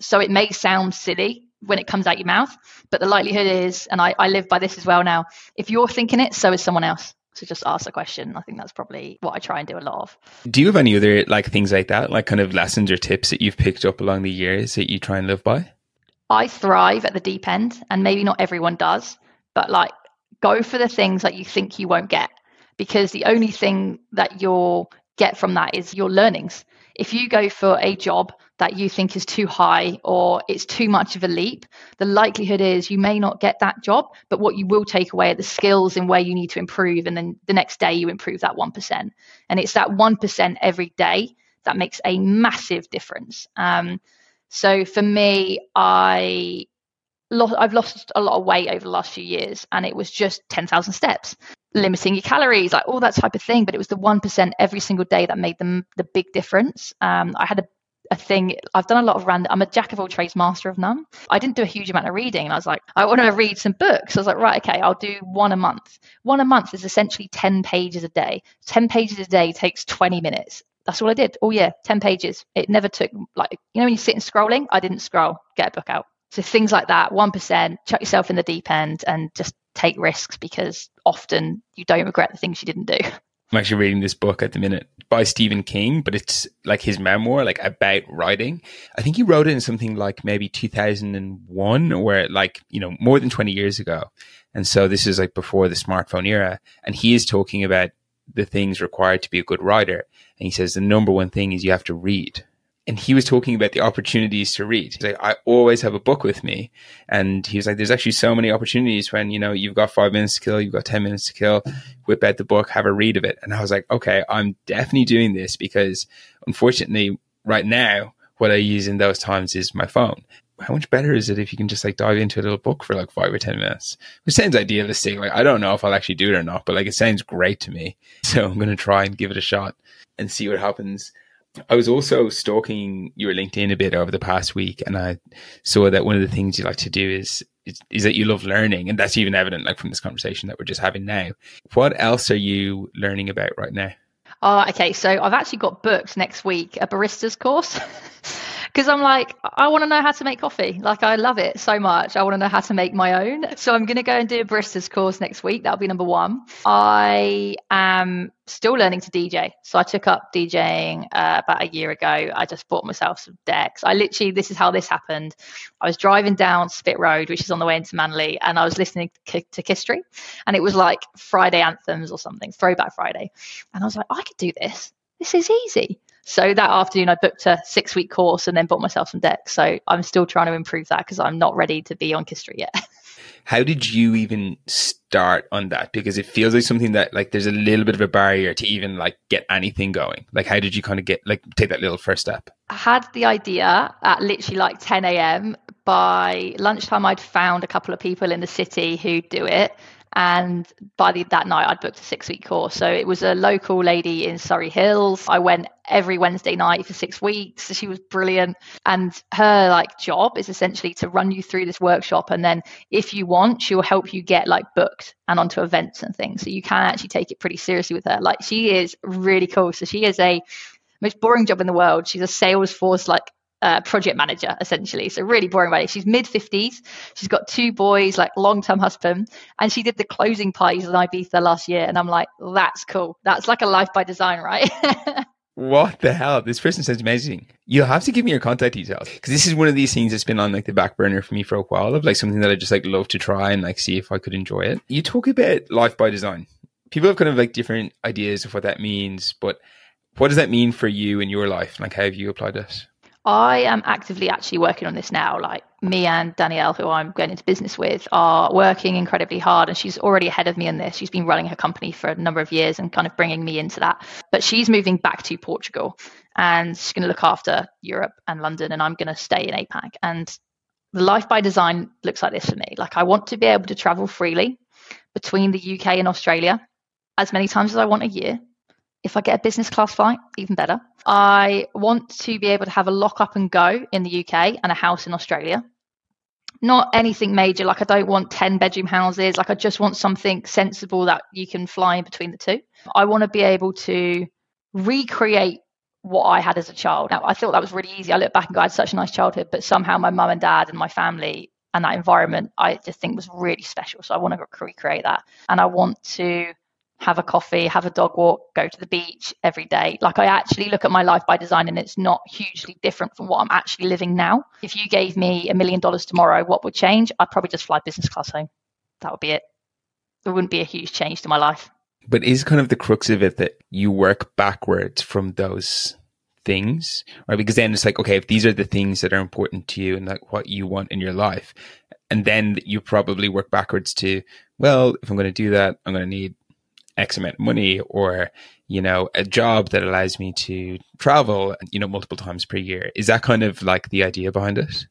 So it may sound silly when it comes out your mouth. But the likelihood is, and I, I live by this as well now, if you're thinking it, so is someone else. So just ask a question. I think that's probably what I try and do a lot of. Do you have any other like things like that, like kind of lessons or tips that you've picked up along the years that you try and live by? I thrive at the deep end, and maybe not everyone does, but like go for the things that you think you won't get, because the only thing that you'll get from that is your learnings. If you go for a job that you think is too high or it's too much of a leap, the likelihood is you may not get that job, but what you will take away are the skills and where you need to improve. And then the next day you improve that 1%. And it's that 1% every day that makes a massive difference. Um, so for me, I I've lost a lot of weight over the last few years, and it was just 10,000 steps, limiting your calories, like all that type of thing. But it was the 1% every single day that made them the big difference. Um, I had a a thing. I've done a lot of random. I'm a jack of all trades, master of none. I didn't do a huge amount of reading, and I was like, I want to read some books. I was like, right, okay, I'll do one a month. One a month is essentially ten pages a day. Ten pages a day takes twenty minutes. That's all I did Oh yeah, ten pages. It never took like you know when you sit and scrolling. I didn't scroll. Get a book out. So things like that, one percent, chuck yourself in the deep end, and just take risks because often you don't regret the things you didn't do. I'm actually reading this book at the minute by Stephen King, but it's like his memoir, like about writing. I think he wrote it in something like maybe 2001 or like, you know, more than 20 years ago. And so this is like before the smartphone era. And he is talking about the things required to be a good writer. And he says the number one thing is you have to read and he was talking about the opportunities to read. He's like, I always have a book with me. And he was like, there's actually so many opportunities when, you know, you've got five minutes to kill, you've got 10 minutes to kill, whip out the book, have a read of it. And I was like, okay, I'm definitely doing this because unfortunately, right now, what I use in those times is my phone. How much better is it if you can just like dive into a little book for like five or 10 minutes? Which sounds idealistic. Like, I don't know if I'll actually do it or not, but like, it sounds great to me. So I'm going to try and give it a shot and see what happens. I was also stalking your LinkedIn a bit over the past week, and I saw that one of the things you like to do is, is is, that you love learning, and that's even evident, like from this conversation that we're just having now. What else are you learning about right now? Oh, okay. So I've actually got booked next week a barista's course. because I'm like, I want to know how to make coffee. Like, I love it so much. I want to know how to make my own. So I'm going to go and do a barista's course next week. That'll be number one. I am still learning to DJ. So I took up DJing uh, about a year ago. I just bought myself some decks. I literally, this is how this happened. I was driving down Spit Road, which is on the way into Manly, and I was listening to, to Kistry, and it was like Friday anthems or something, Throwback Friday. And I was like, I could do this. This is easy. So that afternoon, I booked a six week course and then bought myself some decks. So I'm still trying to improve that because I'm not ready to be on Kistry yet. How did you even start on that? Because it feels like something that like there's a little bit of a barrier to even like get anything going. Like how did you kind of get like take that little first step? I had the idea at literally like 10 a.m. By lunchtime, I'd found a couple of people in the city who do it and by the, that night, I'd booked a six week course. So it was a local lady in Surry Hills. I went every Wednesday night for six weeks. She was brilliant. And her like job is essentially to run you through this workshop. And then if you want, she'll help you get like booked and onto events and things. So you can actually take it pretty seriously with her. Like she is really cool. So she is a most boring job in the world. She's a Salesforce like uh, project manager essentially. So really boring lady. She's mid fifties. She's got two boys, like long term husband, and she did the closing parties in Ibiza last year. And I'm like, that's cool. That's like a life by design, right? what the hell? This person sounds amazing. You'll have to give me your contact details because this is one of these things that's been on like the back burner for me for a while of like something that I just like love to try and like see if I could enjoy it. You talk about life by design. People have kind of like different ideas of what that means, but what does that mean for you in your life? Like, how have you applied this? I am actively actually working on this now. Like me and Danielle, who I'm going into business with, are working incredibly hard, and she's already ahead of me in this. She's been running her company for a number of years and kind of bringing me into that. But she's moving back to Portugal, and she's going to look after Europe and London, and I'm going to stay in APAC. And the life by design looks like this for me. Like I want to be able to travel freely between the UK and Australia as many times as I want a year. If I get a business class flight, even better. I want to be able to have a lock up and go in the UK and a house in Australia. Not anything major, like I don't want 10 bedroom houses. Like I just want something sensible that you can fly in between the two. I want to be able to recreate what I had as a child. Now, I thought that was really easy. I look back and go, I had such a nice childhood, but somehow my mum and dad and my family and that environment, I just think was really special. So I want to recreate that. And I want to have a coffee, have a dog walk, go to the beach every day. Like I actually look at my life by design and it's not hugely different from what I'm actually living now. If you gave me a million dollars tomorrow, what would change? I'd probably just fly business class home. That would be it. There wouldn't be a huge change to my life. But is kind of the crux of it that you work backwards from those things, right? Because then it's like, okay, if these are the things that are important to you and like what you want in your life, and then you probably work backwards to, well, if I'm going to do that, I'm going to need X amount of money or, you know, a job that allows me to travel, you know, multiple times per year. Is that kind of like the idea behind it?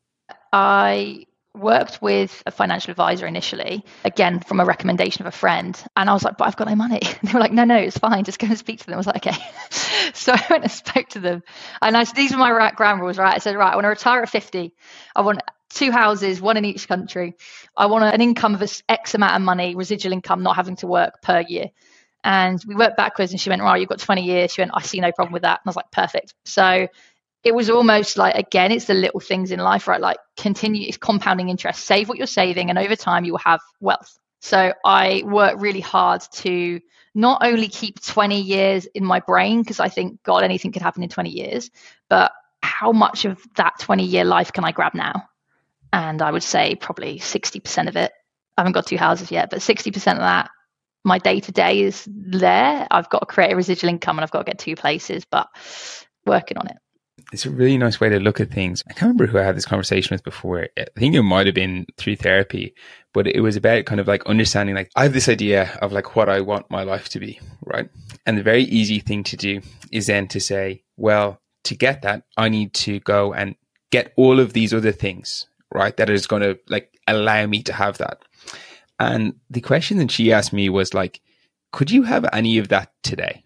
I worked with a financial advisor initially, again from a recommendation of a friend. And I was like, but I've got no money. They were like, no, no, it's fine. Just go and speak to them. I was like, okay. so I went and spoke to them. And I, these are my ground rules, right? I said, right, I want to retire at 50. I want two houses, one in each country. I want an income of X amount of money, residual income, not having to work per year. And we worked backwards and she went, Right, you've got 20 years. She went, I see no problem with that. And I was like, Perfect. So it was almost like, again, it's the little things in life, right? Like continue, it's compounding interest. Save what you're saving, and over time, you will have wealth. So I work really hard to not only keep 20 years in my brain, because I think, God, anything could happen in 20 years, but how much of that 20 year life can I grab now? And I would say probably 60% of it. I haven't got two houses yet, but 60% of that, my day to day is there. I've got to create a residual income and I've got to get two places, but working on it. It's a really nice way to look at things. I can't remember who I had this conversation with before. I think it might have been through therapy, but it was about kind of like understanding like I have this idea of like what I want my life to be, right? And the very easy thing to do is then to say, well, to get that, I need to go and get all of these other things, right? That is going to like allow me to have that. And the question that she asked me was like, could you have any of that today?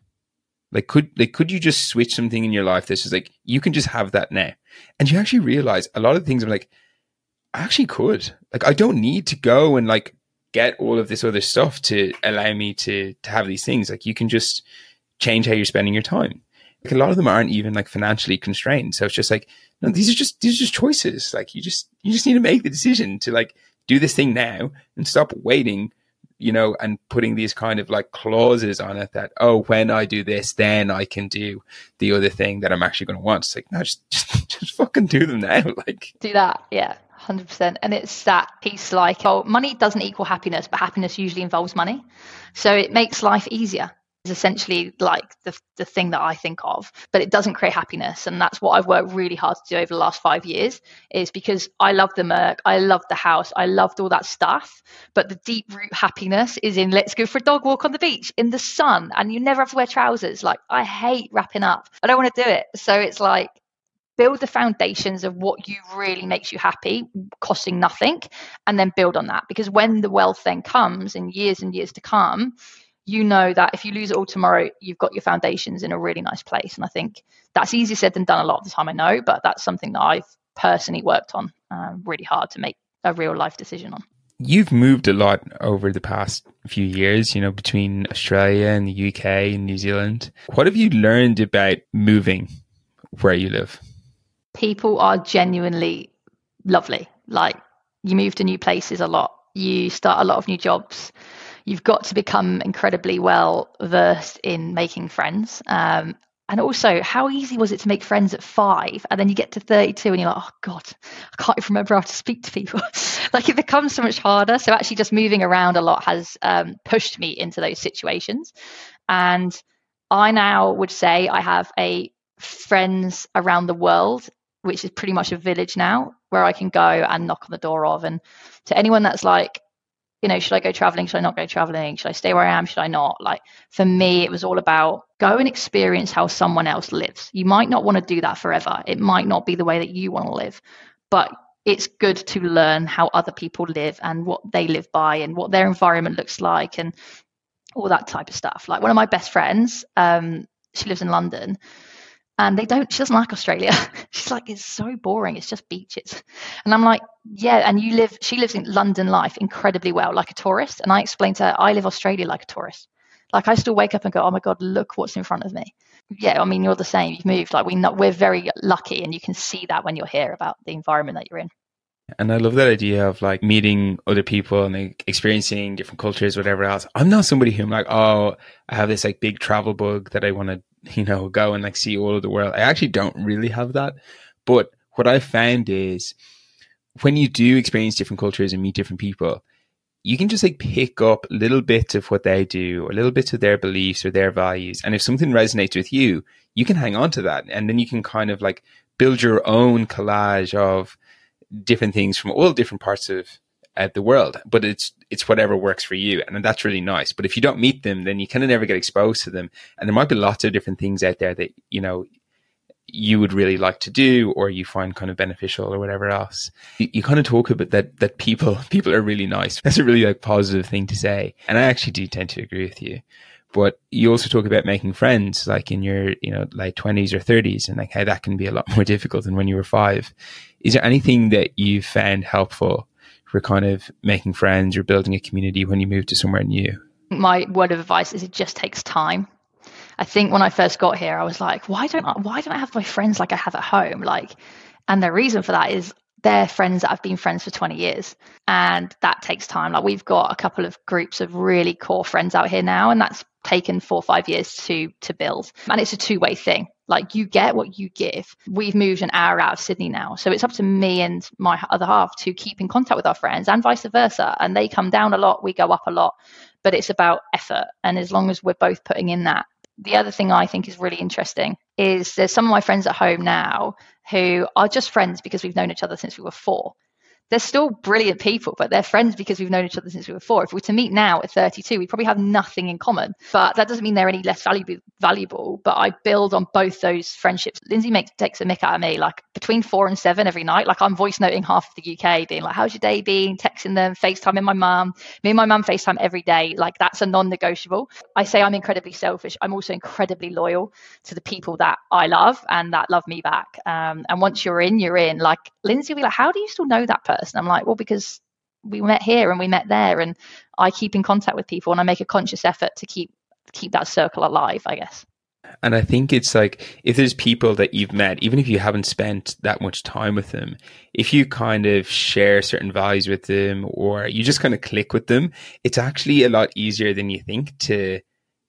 Like, could like could you just switch something in your life This is like you can just have that now? And you actually realize a lot of things. I'm like, I actually could. Like, I don't need to go and like get all of this other stuff to allow me to to have these things. Like, you can just change how you're spending your time. Like, a lot of them aren't even like financially constrained. So it's just like, no, these are just these are just choices. Like, you just you just need to make the decision to like do this thing now and stop waiting you know, and putting these kind of like clauses on it that, oh, when I do this, then I can do the other thing that I'm actually going to want. It's like, no, just, just, just fucking do them now. Like, do that. Yeah. 100%. And it's that piece like, oh, money doesn't equal happiness, but happiness usually involves money. So it makes life easier is essentially like the, the thing that I think of, but it doesn't create happiness. And that's what I've worked really hard to do over the last five years is because I love the Merc, I love the house, I loved all that stuff. But the deep root happiness is in let's go for a dog walk on the beach in the sun and you never have to wear trousers. Like I hate wrapping up. I don't want to do it. So it's like build the foundations of what you really makes you happy costing nothing and then build on that because when the wealth then comes in years and years to come you know that if you lose it all tomorrow, you've got your foundations in a really nice place. And I think that's easier said than done a lot of the time, I know, but that's something that I've personally worked on um, really hard to make a real life decision on. You've moved a lot over the past few years, you know, between Australia and the UK and New Zealand. What have you learned about moving where you live? People are genuinely lovely. Like you move to new places a lot, you start a lot of new jobs you've got to become incredibly well versed in making friends. Um, and also, how easy was it to make friends at five? And then you get to 32 and you're like, oh God, I can't even remember how to speak to people. like it becomes so much harder. So, actually, just moving around a lot has um, pushed me into those situations. And I now would say I have a friends around the world, which is pretty much a village now where I can go and knock on the door of. And to anyone that's like, you know, should I go traveling? Should I not go traveling? Should I stay where I am? Should I not? Like for me, it was all about go and experience how someone else lives. You might not want to do that forever. It might not be the way that you want to live, but it's good to learn how other people live and what they live by and what their environment looks like and all that type of stuff. Like one of my best friends, um, she lives in London and they don't she doesn't like australia. She's like it's so boring it's just beaches. And i'm like yeah and you live she lives in london life incredibly well like a tourist. And i explained to her i live australia like a tourist. Like i still wake up and go oh my god look what's in front of me yeah i mean you're the same you've moved like we not, we're very lucky and you can see that when you're here about the environment that you're in. And I love that idea of like meeting other people and like, experiencing different cultures, whatever else. I'm not somebody who I'm like, oh, I have this like big travel bug that I want to you know, go and like see all of the world. I actually don't really have that. But what I found is when you do experience different cultures and meet different people, you can just like pick up little bits of what they do or little bits of their beliefs or their values. And if something resonates with you, you can hang on to that. And then you can kind of like build your own collage of different things from all different parts of at the world, but it's it's whatever works for you, and that's really nice. But if you don't meet them, then you kind of never get exposed to them, and there might be lots of different things out there that you know you would really like to do or you find kind of beneficial or whatever else. You, you, kind of talk about that that people people are really nice. That's a really like positive thing to say. And I actually do tend to agree with you. But you also talk about making friends like in your, you know, late twenties or thirties and like how that can be a lot more difficult than when you were five. Is there anything that you found helpful for kind of making friends or building a community when you move to somewhere new? My word of advice is it just takes time. I think when I first got here, I was like, why don't I, why don't I have my friends like I have at home? Like, and the reason for that is they're friends that I've been friends for 20 years and that takes time like we've got a couple of groups of really core friends out here now and that's taken four or five years to to build and it's a two-way thing like you get what you give. We've moved an hour out of sydney now. So it's up to me and my other half to keep in contact with our friends and vice versa. And they come down a lot we go up a lot but it's about effort. And as long as we're both putting in that the other thing I think is really interesting is there's some of my friends at home now who are just friends because we've known each other since we were four they're still brilliant people, but they're friends because we've known each other since we were four. If we were to meet now at 32, we probably have nothing in common. But that doesn't mean they're any less valuable. Valuable, but I build on both those friendships. Lindsay makes takes a mick out of me, like between four and seven every night. Like I'm voice noting half of the UK, being like, "How's your day been?" Texting them, FaceTiming my mum. Me and my mum FaceTime every day. Like that's a non-negotiable. I say I'm incredibly selfish. I'm also incredibly loyal to the people that I love and that love me back. Um, and once you're in, you're in. Like Lindsay will be like, "How do you still know that person?" Person. I'm like, well, because we met here and we met there, and I keep in contact with people, and I make a conscious effort to keep keep that circle alive. I guess. And I think it's like if there's people that you've met, even if you haven't spent that much time with them, if you kind of share certain values with them or you just kind of click with them, it's actually a lot easier than you think to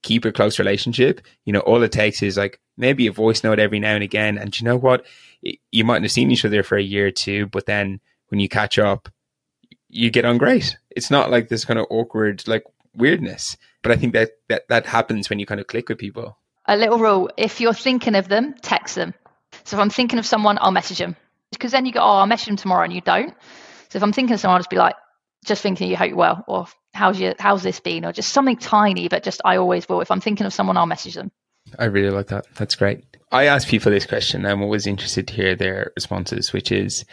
keep a close relationship. You know, all it takes is like maybe a voice note every now and again. And you know what? You mightn't have seen each other for a year or two, but then when you catch up, you get on great. It's not like this kind of awkward like weirdness. But I think that that, that happens when you kind of click with people. A little rule: if you're thinking of them, text them. So if I'm thinking of someone, I'll message them because then you go, oh, I'll message them tomorrow, and you don't. So if I'm thinking of someone, I'll just be like, just thinking you hope you're well, or how's your how's this been, or just something tiny, but just I always will. If I'm thinking of someone, I'll message them. I really like that. That's great. I ask people this question. I'm always interested to hear their responses, which is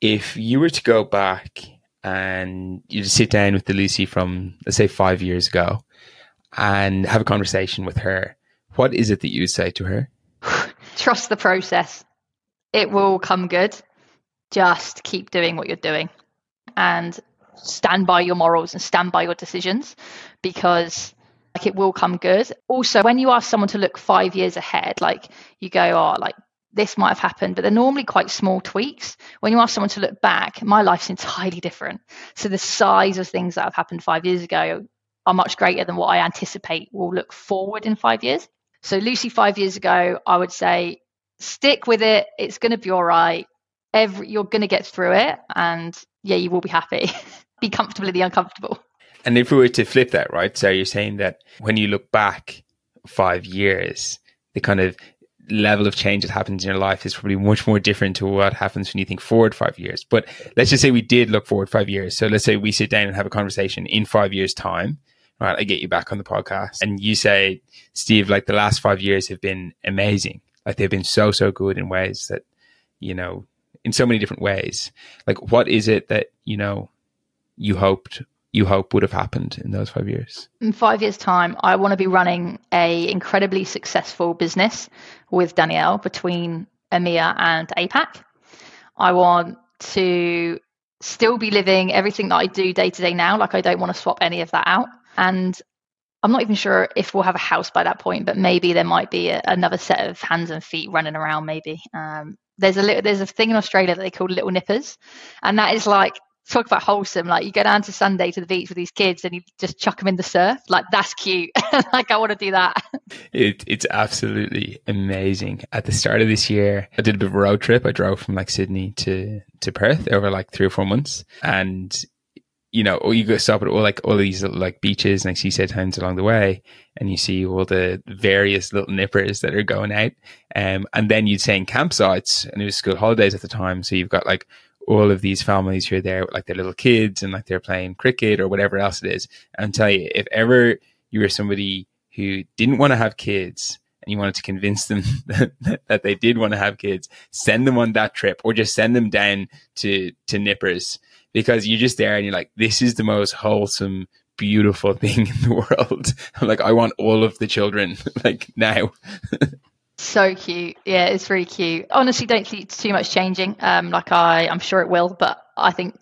if you were to go back and you just sit down with the Lucy from let's say five years ago and have a conversation with her, what is it that you would say to her? Trust the process. It will come good. Just keep doing what you're doing and stand by your morals and stand by your decisions because like it will come good. Also, when you ask someone to look five years ahead, like you go, oh, like this might have happened, but they're normally quite small tweaks. When you ask someone to look back, my life's entirely different. So the size of things that have happened five years ago are much greater than what I anticipate will look forward in five years. So Lucy, five years ago, I would say stick with it. It's going to be all right. Every you're going to get through it, and yeah, you will be happy. be comfortable in the uncomfortable. And if we were to flip that, right? So you're saying that when you look back five years, the kind of level of change that happens in your life is probably much more different to what happens when you think forward five years. But let's just say we did look forward five years. So let's say we sit down and have a conversation in five years' time. Right, I get you back on the podcast, and you say, Steve, like the last five years have been amazing. Like they've been so so good in ways that, you know, in so many different ways. Like, what is it that you know you hoped you hope would have happened in those five years? In five years' time, I want to be running a incredibly successful business with Danielle between EMEA and APAC. I want to still be living everything that I do day to day now. Like I don't want to swap any of that out. And I'm not even sure if we'll have a house by that point, but maybe there might be a, another set of hands and feet running around. Maybe um, there's a little, there's a thing in Australia that they call little nippers, and that is like talk about wholesome. Like you go down to Sunday to the beach with these kids and you just chuck them in the surf. Like that's cute. like I want to do that. It, it's absolutely amazing. At the start of this year, I did a bit of a road trip. I drove from like Sydney to to Perth over like three or four months, and you know, you go stop at all like all these little, like beaches and like seaside towns along the way, and you see all the various little nippers that are going out. Um, and then you'd say in campsites, and it was school holidays at the time, so you've got like all of these families who are there with like their little kids and like they're playing cricket or whatever else it is. And tell you, if ever you were somebody who didn't want to have kids and you wanted to convince them that, that they did want to have kids, send them on that trip or just send them down to, to Nippers because you're just there and you're like, this is the most wholesome, beautiful thing in the world. I'm like, I want all of the children like now. So cute. Yeah, it's really cute. Honestly, don't see too much changing. Um, like I, I'm sure it will, but I think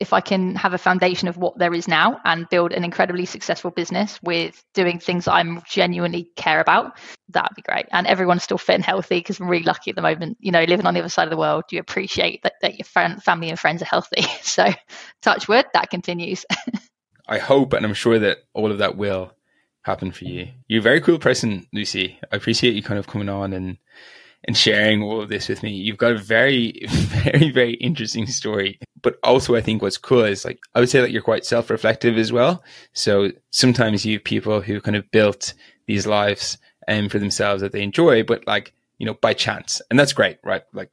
if I can have a foundation of what there is now and build an incredibly successful business with doing things that I'm genuinely care about, that'd be great. And everyone's still fit and healthy because I'm really lucky at the moment. You know, living on the other side of the world, you appreciate that, that your friend, family and friends are healthy. So, touch wood, that continues. I hope and I'm sure that all of that will happen for you. You're a very cool person, Lucy. I appreciate you kind of coming on and and sharing all of this with me. You've got a very, very, very interesting story. But also, I think what's cool is like, I would say that you're quite self reflective as well. So sometimes you have people who kind of built these lives um, for themselves that they enjoy, but like, you know, by chance. And that's great, right? Like,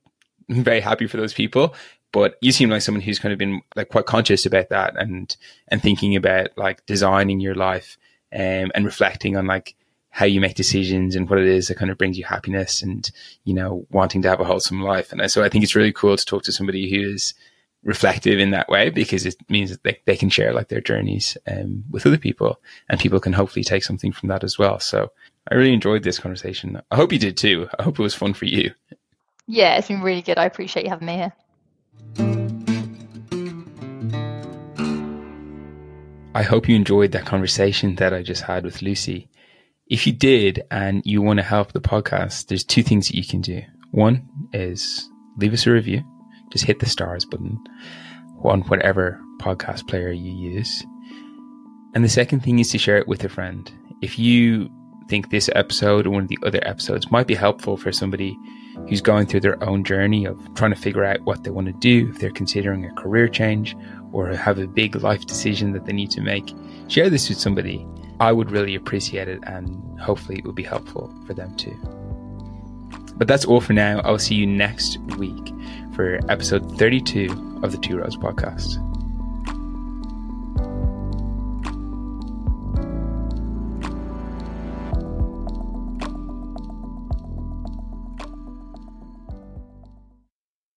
I'm very happy for those people. But you seem like someone who's kind of been like quite conscious about that and, and thinking about like designing your life um, and reflecting on like how you make decisions and what it is that kind of brings you happiness and, you know, wanting to have a wholesome life. And so I think it's really cool to talk to somebody who is reflective in that way because it means that they, they can share like their journeys um, with other people and people can hopefully take something from that as well. So I really enjoyed this conversation. I hope you did too. I hope it was fun for you. Yeah, it's been really good. I appreciate you having me here. I hope you enjoyed that conversation that I just had with Lucy. If you did and you want to help the podcast, there's two things that you can do. One is leave us a review. Just hit the stars button on whatever podcast player you use. And the second thing is to share it with a friend. If you think this episode or one of the other episodes might be helpful for somebody who's going through their own journey of trying to figure out what they want to do, if they're considering a career change or have a big life decision that they need to make, share this with somebody I would really appreciate it and hopefully it would be helpful for them too. But that's all for now. I'll see you next week for episode 32 of the Two Roads podcast.